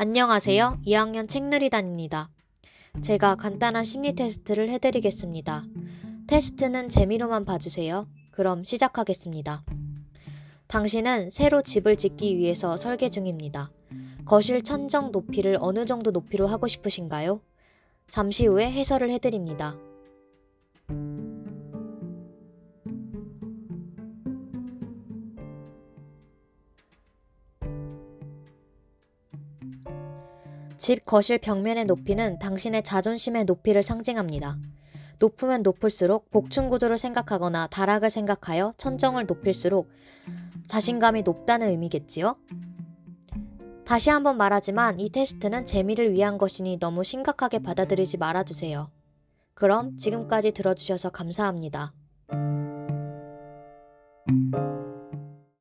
안녕하세요. 2학년 책누리단입니다. 제가 간단한 심리 테스트를 해드리겠습니다. 테스트는 재미로만 봐주세요. 그럼 시작하겠습니다. 당신은 새로 집을 짓기 위해서 설계 중입니다. 거실 천정 높이를 어느 정도 높이로 하고 싶으신가요? 잠시 후에 해설을 해드립니다. 집 거실 벽면의 높이는 당신의 자존심의 높이를 상징합니다. 높으면 높을수록 복층 구조를 생각하거나 다락을 생각하여 천정을 높일수록 자신감이 높다는 의미겠지요? 다시 한번 말하지만 이 테스트는 재미를 위한 것이니 너무 심각하게 받아들이지 말아주세요. 그럼 지금까지 들어주셔서 감사합니다.